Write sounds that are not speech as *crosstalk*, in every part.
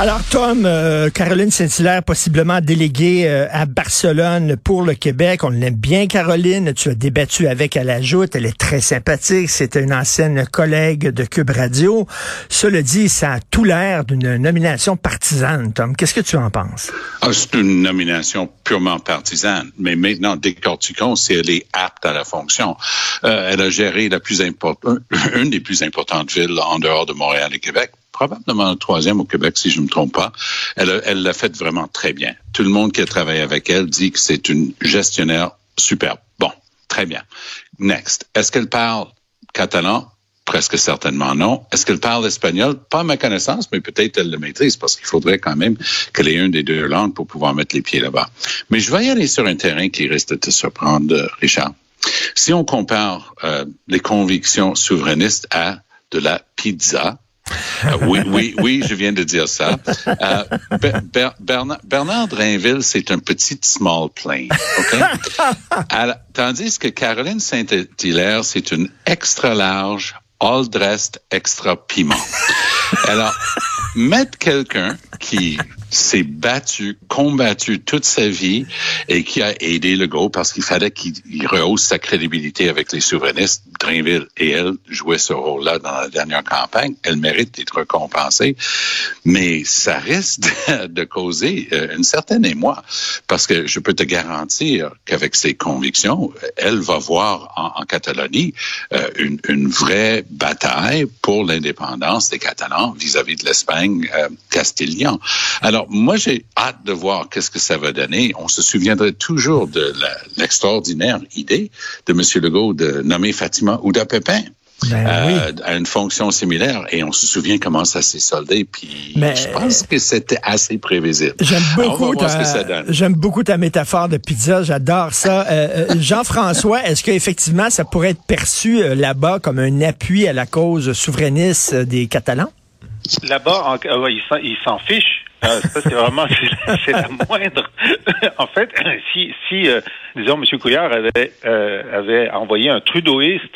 Alors, Tom, euh, Caroline Saint-Hilaire, possiblement déléguée euh, à Barcelone pour le Québec. On l'aime bien, Caroline. Tu as débattu avec à la joute. Elle est très sympathique. C'était une ancienne collègue de Cube Radio. Cela dit, ça a tout l'air d'une nomination partisane, Tom. Qu'est-ce que tu en penses? Ah, c'est une nomination purement partisane. Mais maintenant, décortiquons si elle est apte à la fonction. Euh, elle a géré la plus importante, une des plus importantes villes en dehors de Montréal et Québec probablement troisième au Québec, si je ne me trompe pas. Elle, elle l'a fait vraiment très bien. Tout le monde qui a travaillé avec elle dit que c'est une gestionnaire superbe. Bon, très bien. Next. Est-ce qu'elle parle catalan? Presque certainement non. Est-ce qu'elle parle espagnol? Pas à ma connaissance, mais peut-être elle le maîtrise parce qu'il faudrait quand même qu'elle ait une des deux langues pour pouvoir mettre les pieds là-bas. Mais je vais y aller sur un terrain qui risque de te surprendre, Richard. Si on compare euh, les convictions souverainistes à de la pizza, oui, oui, oui, je viens de dire ça. Euh, Bernard, Bernard Drainville, c'est un petit small plane, OK? tandis que Caroline Saint-Hilaire, c'est une extra large, all dressed, extra piment. Alors, mettre quelqu'un qui s'est battu, combattu toute sa vie et qui a aidé le go parce qu'il fallait qu'il rehausse sa crédibilité avec les souverainistes. Drainville et elle jouaient ce rôle-là dans la dernière campagne. Elle mérite d'être récompensée, mais ça risque *laughs* de, causer euh, une certaine émoi parce que je peux te garantir qu'avec ses convictions, elle va voir en, Catalogne euh, une, vraie bataille pour l'indépendance des Catalans vis-à-vis de l'Espagne euh. Alors alors, moi, j'ai hâte de voir qu'est-ce que ça va donner. On se souviendrait toujours de l'extraordinaire idée de M. Legault de nommer Fatima Ouda Pépin. Ben euh, à une fonction similaire et on se souvient comment ça s'est soldé puis je pense que c'était assez prévisible. J'aime beaucoup ta, j'aime beaucoup ta métaphore de pizza, j'adore ça. Euh, euh, Jean-François, est-ce qu'effectivement ça pourrait être perçu là-bas comme un appui à la cause souverainiste des Catalans? Là-bas, ils s'en fichent. Ah, ça, c'est vraiment, *laughs* c'est la moindre. *laughs* en fait, *clears throat* si, si euh, disons, M. Couillard avait, euh, avait envoyé un trudeauiste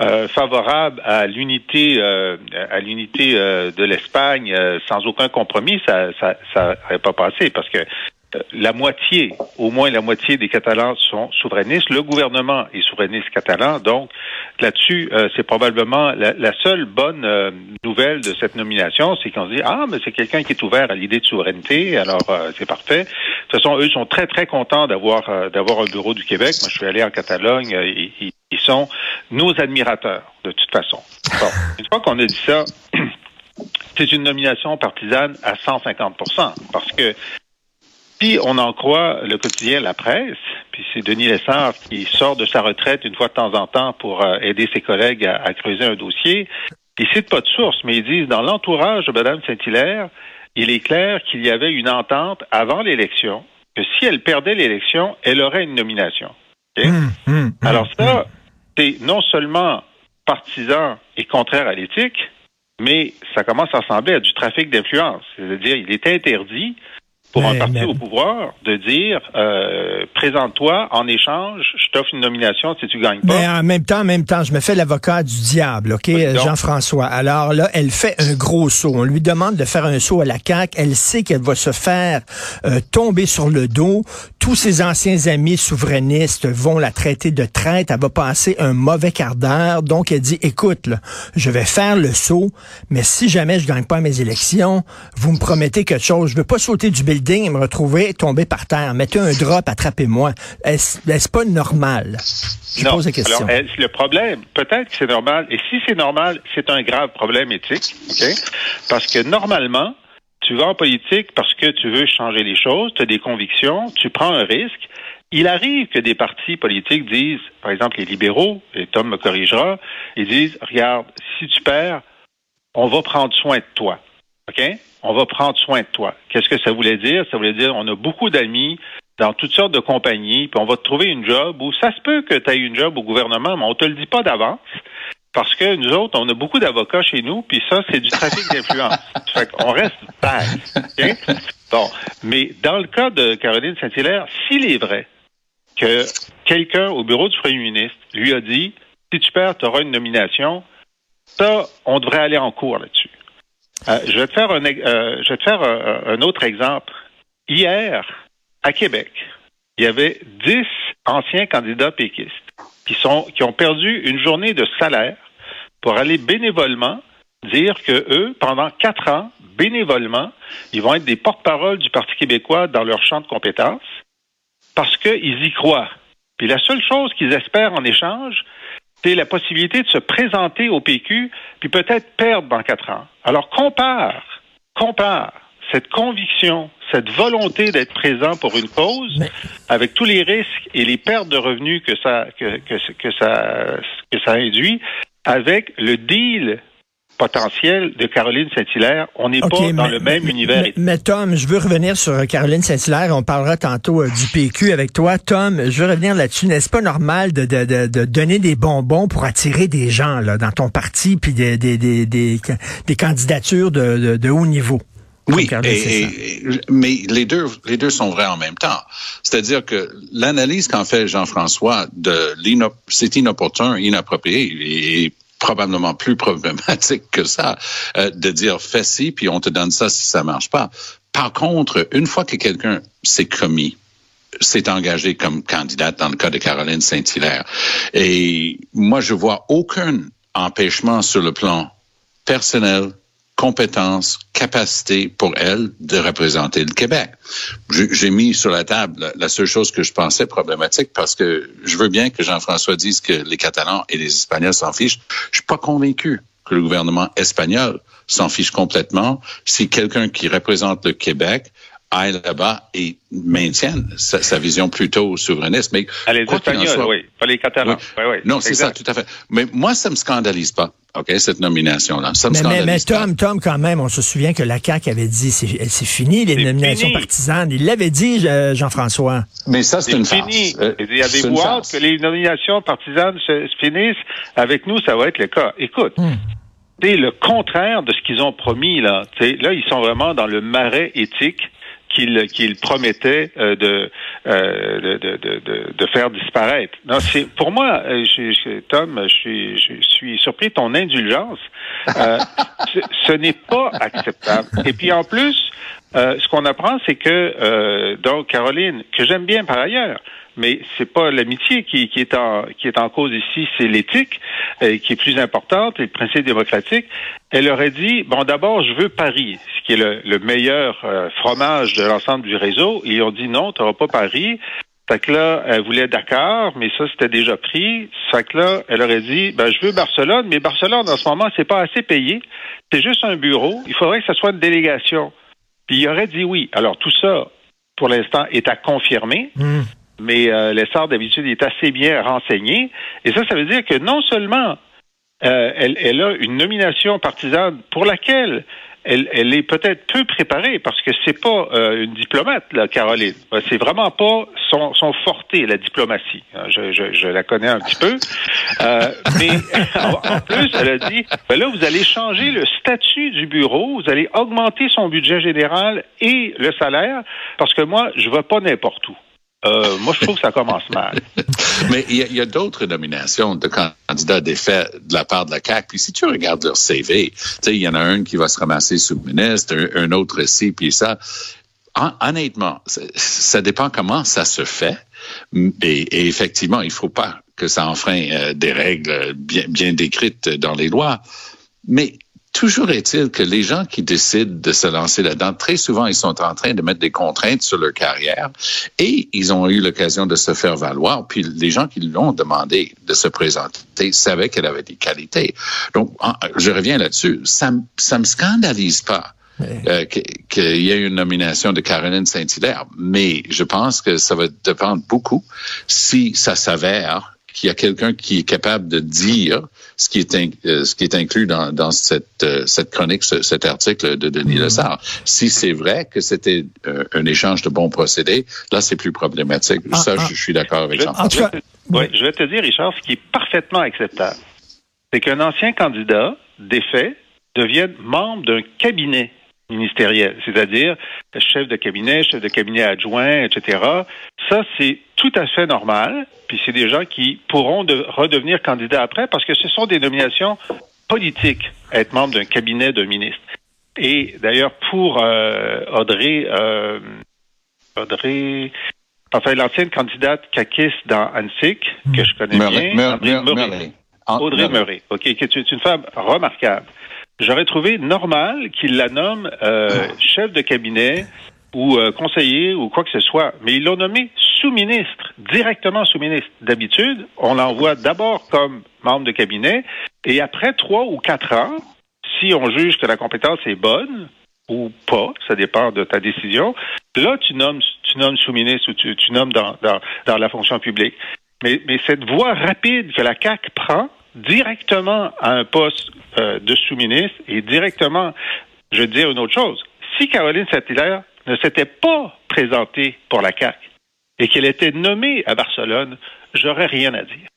euh, favorable à l'unité à l'unité de l'Espagne sans aucun compromis, ça ça ça pas passé parce que la moitié, au moins la moitié des Catalans sont souverainistes. Le gouvernement est souverainiste catalan, donc là-dessus, euh, c'est probablement la, seule bonne euh, nouvelle de cette nomination, c'est qu'on se dit ah mais c'est quelqu'un qui est ouvert à l'idée de souveraineté, alors euh, c'est parfait. De toute façon, eux sont très très contents d'avoir d'avoir un bureau du Québec. Moi, je suis allé en Catalogne, ils, ils sont nos admirateurs de toute façon. Bon, *laughs* une fois qu'on a dit ça. *clears throat* C'est une nomination partisane à 150 parce que si on en croit le quotidien La Presse, puis c'est Denis Lessard qui sort de sa retraite une fois de temps en temps pour euh, aider ses collègues à, creuser un dossier, ils citent pas de source, mais ils disent dans l'entourage de Mme Saint-Hilaire, il est clair qu'il y avait une entente avant l'élection, que si elle perdait l'élection, elle aurait une nomination. Hum, hum, hum, Alors ça, c'est non seulement partisan et contraire à l'éthique, mais ça commence à ressembler à du trafic d'influence. C'est-à-dire, il est interdit pour un parti au pouvoir de dire euh, présente-toi en échange, je t'offre une nomination si tu gagnes pas. Mais en même temps, en même temps, je me fais l'avocat du diable, ok, Jean-François. Alors là, elle fait un gros saut. On lui demande de faire un saut à la CAQ. Elle sait qu'elle va se faire euh, tomber sur le dos. Tous ses anciens amis souverainistes vont la traiter de traite. Elle va passer un mauvais quart d'heure. Donc elle dit, écoute, là, je vais faire le saut, mais si jamais je gagne pas mes élections, vous me promettez quelque chose. Je veux pas sauter du building et me retrouver tombé par terre. Mettez un drop, attrapez-moi. Est-ce pas normal? Je pose la question. Alors, le problème, peut-être que c'est normal. Et si c'est normal, c'est un grave problème éthique. Parce que normalement, tu vas en politique parce que tu veux changer les choses, tu as des convictions, tu prends un risque. Il arrive que des partis politiques disent, par exemple les libéraux, et Tom me corrigera, ils disent, regarde, si tu perds, on va prendre soin de toi. OK? On va prendre soin de toi. Qu'est-ce que ça voulait dire? Ça voulait dire on a beaucoup d'amis dans toutes sortes de compagnies, puis on va te trouver une job où ça se peut que tu aies une job au gouvernement, mais on te le dit pas d'avance. Parce que nous autres, on a beaucoup d'avocats chez nous, puis ça, c'est du trafic d'influence. *laughs* fait qu'on reste base. Bon, mais dans le cas de Caroline Saint-Hilaire, s'il est vrai que quelqu'un au bureau du premier ministre lui a dit si tu perds, tu auras une nomination, ça, on devrait aller en cours là-dessus. Euh, je vais te faire, un, euh, un, un, autre exemple. Hier, à Québec, il y avait dix anciens candidats péquistes qui, sont, qui ont perdu une journée de salaire pour aller bénévolement dire que eux, pendant quatre ans, bénévolement, ils vont être des porte-parole du Parti québécois dans leur champ de compétences parce qu'ils y croient. Puis la seule chose qu'ils espèrent en échange, c'est la possibilité de se présenter au PQ, puis peut-être perdre dans quatre ans. Alors compare, compare cette conviction, cette volonté d'être présent pour une cause, avec tous les risques et les pertes de revenus que ça que, que, que ça que ça induit, avec le deal potentiel de Caroline Saint-Hilaire. On n'est pas dans le même univers. Mais, Tom, je veux revenir sur euh, Caroline Saint-Hilaire. On parlera tantôt euh, du PQ avec toi. Tom, je veux revenir là-dessus. N'est-ce pas normal de, de, de, de, donner des bonbons pour attirer des gens là, dans ton parti, puis des, des, des, des, des candidatures de, de, haut niveau? Oui, et, mais les deux, les deux sont vrais en même temps. C'est-à-dire que l'analyse qu'en fait Jean-François de l'inop c'est inopportun, inapproprié et probablement plus problématique que ça, euh, de dire fais ci, puis on te donne ça si ça marche pas. Par contre, une fois que quelqu'un s'est commis, s'est engagé comme candidate dans le cas de Caroline Saint-Hilaire, et moi, je vois aucun empêchement sur le plan personnel, compétences, capacité pour elle de représenter le Québec. J'ai mis sur la table la seule chose que je pensais problématique parce que je veux bien que Jean-François dise que les Catalans et les Espagnols s'en fichent. Je suis pas convaincu que le gouvernement espagnol s'en fiche complètement si quelqu'un qui représente le Québec aille là-bas et maintienne sa, vision plutôt souverainiste. Mais ah, les Espagnols, oui, pas les Catalans. Oui. Oui, non, c'est ça, tout à fait. Mais moi, ça me scandalise pas. OK, cette nomination-là. Ça me mais, scandalise mais, mais Tom, Tom, quand même, on se souvient que la CAQ avait dit, c'est fini, les nominations partisanes. Il l'avait dit, euh, Jean-François. Mais ça, c'est une fini. Euh, il y a des boîtes que les nominations partisanes se, finissent. Avec nous, ça va être le cas. Écoute, hmm. c'est le contraire de ce qu'ils ont promis, là. là, ils sont vraiment dans le marais éthique qu'il qu'il promettait euh, de, euh, de, de, de, de, faire disparaître. Non, c'est pour moi, euh, Tom, je suis, surpris de ton indulgence. *laughs* Ce, ce n'est pas acceptable. Et puis en plus, ce qu'on apprend, c'est que donc Caroline, que j'aime bien par ailleurs, mais c'est pas l'amitié qui, est en cause ici, c'est l'éthique euh, qui est plus importante et le principe démocratique. Elle aurait dit bon d'abord je veux Paris, ce qui est le, le meilleur euh, fromage de l'ensemble du réseau. Et ils ont dit non, tu n'auras pas Paris. Fait que là, elle voulait Dakar, mais ça, c'était déjà pris. Fait que là, elle aurait dit, ben, je veux Barcelone, mais Barcelone, en ce moment, c'est pas assez payé. C'est juste un bureau. Il faudrait que ce soit une délégation. Puis il aurait dit oui. Alors, tout ça, pour l'instant, est à confirmer. Hmm mais euh, l'essor d'habitude est assez bien renseigné. Et ça, ça veut dire que non seulement euh, elle, a une nomination partisane pour laquelle elle, est peut-être peu préparée parce que c'est pas euh, une diplomate, là, Caroline. C'est vraiment pas son, son forté, la diplomatie. Je, la connais un petit peu. Euh, mais *laughs* en, plus, elle a dit, ben là, vous allez changer le statut du bureau, vous allez augmenter son budget général et le salaire, parce que moi, je vais pas n'importe où. Euh, moi, je trouve que ça commence mal. *laughs* Mais il y a, a d'autres nominations de candidats défaits de la part de la CAQ. Puis si tu regardes leur CV, il y en a un qui va se ramasser sous ministre, un, autre ici, puis ça. honnêtement, ça dépend comment ça se fait. Et, effectivement, il faut pas que ça enfreint euh, des règles bien, bien décrites dans les lois. Mais Toujours est-il que les gens qui décident de se lancer là-dedans, très souvent, ils sont en train de mettre des contraintes sur leur carrière et ils ont eu l'occasion de se faire valoir. Puis les gens qui l'ont demandé de se présenter savaient qu'elle avait des qualités. Donc, je reviens là-dessus. Ça, ça me scandalise pas. Euh, qu'il y ait une nomination de Caroline Saint-Hilaire, mais je pense que ça va dépendre beaucoup si ça s'avère qu'il y a quelqu'un qui est capable de dire ce qui est, euh, ce qui est inclus dans, dans cette, euh, cette chronique, cet article de Denis mm Lessard. Si c'est vrai que c'était euh, un échange de bons procédés, là, c'est plus problématique. Ah, Ça, ah. je, suis d'accord avec Jean. Je, oui, je vais te dire, Richard, ce qui est parfaitement acceptable, c'est qu'un ancien candidat défait devienne membre d'un cabinet ministériels, c'est-à-dire chef de cabinet, chef de cabinet adjoint, etc. Ça, c'est tout à fait normal. Puis c'est des gens qui pourront de redevenir candidats après parce que ce sont des nominations politiques, être membre d'un cabinet de ministre. Et d'ailleurs, pour euh, Audrey, euh, Audrey, enfin l'ancienne candidate caquiste dans ANSIC, que je connais bien, Audrey Murray, ok, qui est une femme remarquable. J'aurais trouvé normal qu'il la nomme euh, chef de cabinet ou euh, conseiller ou quoi que ce soit, mais ils l'ont nommé sous-ministre, directement sous-ministre. D'habitude, on l'envoie d'abord comme membre de cabinet et après trois ou quatre ans, si on juge que la compétence est bonne ou pas, ça dépend de ta décision, là, tu nommes, tu nommes sous-ministre ou tu, tu nommes dans, dans, dans, la fonction publique. Mais, mais cette voie rapide que la CAC prend directement à un poste euh, de sous-ministre et directement, je veux dire une autre chose. Si Caroline Saint-Hilaire ne s'était pas présentée pour la CAC et qu'elle était nommée à Barcelone, j'aurais rien à dire.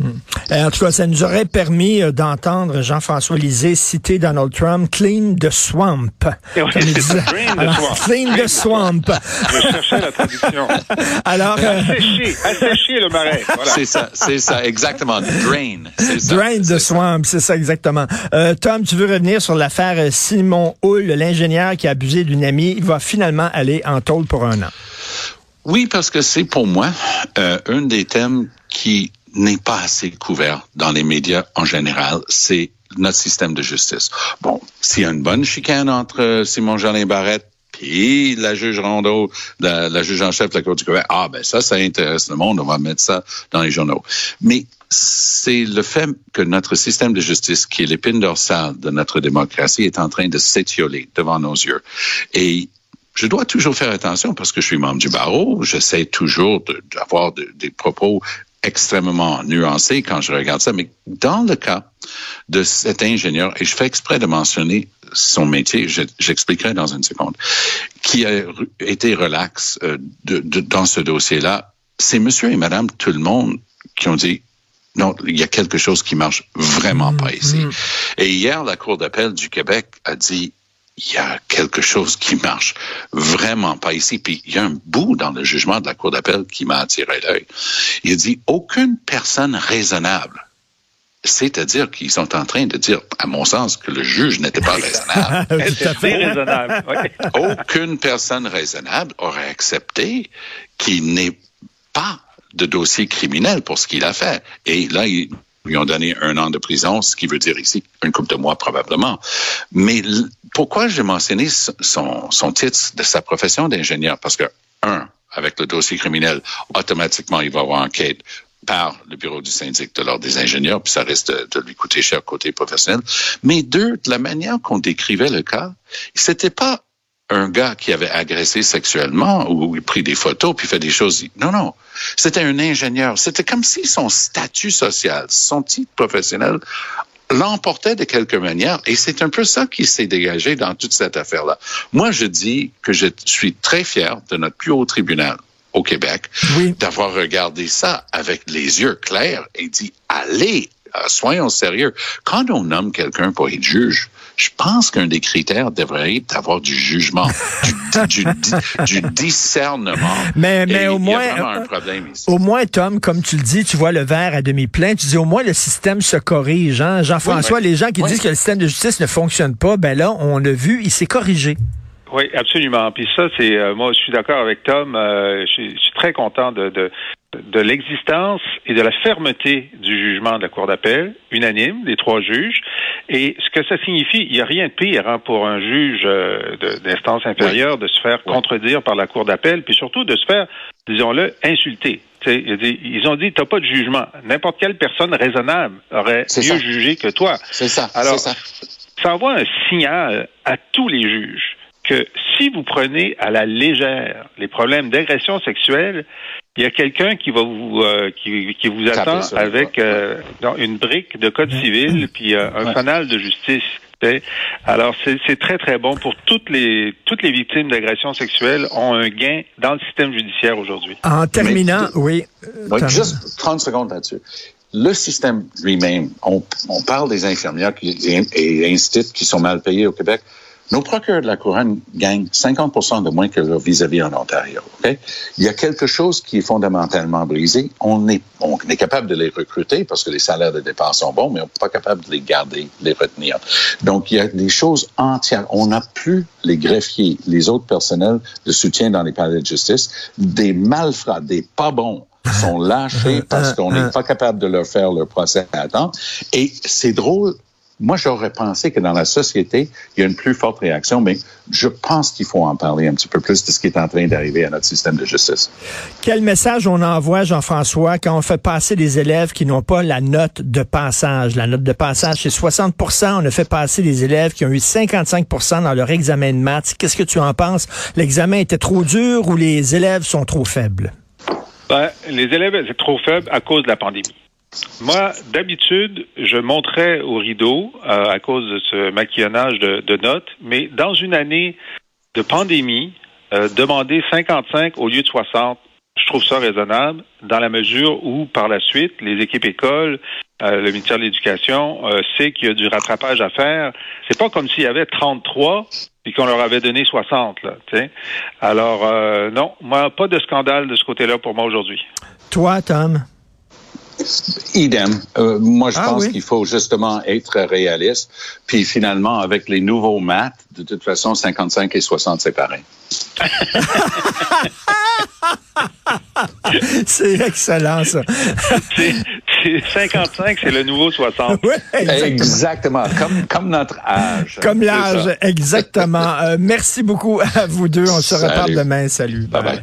Hmm. En tout cas, ça nous aurait permis euh, d'entendre Jean-François Lisée citer Donald Trump clean the swamp. Oui, clean the swamp. Je cherchais la traduction. *laughs* Alors, euh... assécher, assécher le marais. Voilà. C'est ça, c'est ça, exactement. Drain. Ça, Drain the swamp, c'est ça exactement. Euh, Tom, tu veux revenir sur l'affaire Simon Hull, l'ingénieur qui a abusé d'une amie. Il va finalement aller en tôle pour un an. Oui, parce que c'est pour moi euh, un des thèmes qui n'est pas assez couvert dans les médias en général, c'est notre système de justice. Bon, s'il y a une bonne chicane entre Simon Jolin Barrette puis la juge Rondeau, la, juge en chef de la Cour du Québec, ah ben ça, ça intéresse le monde, on va mettre ça dans les journaux. Mais c'est le fait que notre système de justice, qui est l'épine dorsale de notre démocratie, est en train de s'étioler devant nos yeux. Et je dois toujours faire attention parce que je suis membre du barreau. J'essaie toujours d'avoir de, des propos extrêmement nuancé quand je regarde ça, mais dans le cas de cet ingénieur, et je fais exprès de mentionner son métier, j'expliquerai dans une seconde, qui a été relax euh, de, de, dans ce dossier-là, c'est monsieur et madame tout le monde qui ont dit non, il y a quelque chose qui marche vraiment pas ici. Mm -hmm. Et hier, la Cour d'appel du Québec a dit il y a quelque chose qui marche vraiment pas ici. Puis il y a un bout dans le jugement de la Cour d'appel qui m'a attiré l'œil. Il dit aucune personne raisonnable. C'est-à-dire qu'ils sont en train de dire, à mon sens, que le juge n'était pas raisonnable. *laughs* Raisonnable. *laughs* Aucune personne raisonnable aurait accepté qu'il n'ait pas de dossier criminel pour ce qu'il a fait. Et là, il lui ont donné un an de prison, ce qui veut dire ici une couple de mois probablement. Mais pourquoi j'ai mentionné son, son titre de sa profession d'ingénieur? Parce que, un, avec le dossier criminel, automatiquement, il va avoir enquête par le bureau du syndic de l'ordre des ingénieurs, puis ça risque de, de, lui coûter cher côté professionnel. Mais deux, de la manière qu'on décrivait le cas, c'était pas un gars qui avait agressé sexuellement ou pris des photos puis fait des choses. Non, non. C'était un ingénieur. C'était comme si son statut social, son titre professionnel l'emportait de quelque manière. Et c'est un peu ça qui s'est dégagé dans toute cette affaire-là. Moi, je dis que je suis très fier de notre plus haut tribunal au Québec oui. d'avoir regardé ça avec les yeux clairs et dit, allez, soyons sérieux. Quand on nomme quelqu'un pour être juge, je pense qu'un des critères devrait être d'avoir du jugement, du, du, du, discernement. Mais, mais au moins, un problème ici. au moins, Tom, comme tu le dis, tu vois le verre à demi plein. Tu dis au moins le système se corrige. Hein? Jean-François, oui, les gens qui oui. disent que le système de justice ne fonctionne pas, ben là, on a vu, il s'est corrigé. Oui, absolument. Puis ça, c'est euh, moi, je suis d'accord avec Tom. Euh, je, je, suis très content de, de, de l'existence et de la fermeté du jugement de la Cour d'appel, unanime, des trois juges. Et ce que ça signifie, il n'y a rien de pire hein, pour un juge euh, d'instance inférieure oui. de se faire contredire par la Cour d'appel, puis surtout de se faire, disons-le, insulter. T'sais, ils ont dit, t'as pas de jugement. N'importe quelle personne raisonnable aurait mieux ça. jugé que toi. C'est ça. Alors, ça. ça envoie un signal à tous les juges que si vous prenez à la légère les problèmes d'agression sexuelle, il y a quelqu'un qui va vous euh, qui, qui, vous attend avec euh, une brique de code civil puis euh, un ouais. fanal de justice. Alors c'est très très bon pour toutes les toutes les victimes d'agression sexuelle ont un gain dans le système judiciaire aujourd'hui. En terminant, Mais, oui. juste 30 secondes là-dessus. Le système lui-même, on, on, parle des infirmières qui, et instituts qui sont mal payés au Québec. Nos procureurs de la couronne gagnent 50% de moins que leur vis-à-vis en Ontario. Okay? Il y a quelque chose qui est fondamentalement brisé. On est, on est capable de les recruter parce que les salaires de départ sont bons, mais on n'est pas capable de les garder, de les retenir. Donc, il y a des choses entières. On n'a plus les greffiers, les autres personnels de soutien dans les palais de justice, des malfrats, des pas bons sont lâchés *laughs* parce qu'on n'est pas capable de leur faire leur procès à temps. Et c'est drôle. Moi, j'aurais pensé que dans la société, il y a une plus forte réaction, mais je pense qu'il faut en parler un petit peu plus de ce qui est en train d'arriver à notre système de justice. Quel message on envoie, Jean-François, quand on fait passer des élèves qui n'ont pas la note de passage? La note de passage, c'est 60% On a fait passer des élèves qui ont eu 55% dans leur examen de maths. Qu'est-ce que tu en penses? L'examen était trop dur ou les élèves sont trop faibles? Ben, les élèves étaient trop faibles à cause de la pandémie. Moi, d'habitude, je monterais au rideau euh, à cause de ce maquillonnage de, notes, mais dans une année de pandémie, euh, demander 55 au lieu de 60, je trouve ça raisonnable dans la mesure où, par la suite, les équipes écoles, euh, le ministère de l'Éducation sait qu'il y a du rattrapage à faire. C'est pas comme s'il y avait 33 puis qu'on leur avait donné 60. Là, Alors, euh, non, moi, pas de scandale de ce côté-là pour moi aujourd'hui. Toi, Tom? Idem. Euh, moi, je ah pense qu'il faut justement être réaliste. Puis finalement, avec les nouveaux maths, de toute façon, 55 et 60, c'est pareil. *laughs* c'est excellent, ça. 55, c'est le nouveau 60. *laughs* exactement. Comme, comme notre âge. Comme l'âge, exactement. Euh, merci beaucoup à vous deux. On se reparle demain. Salut. bye. bye.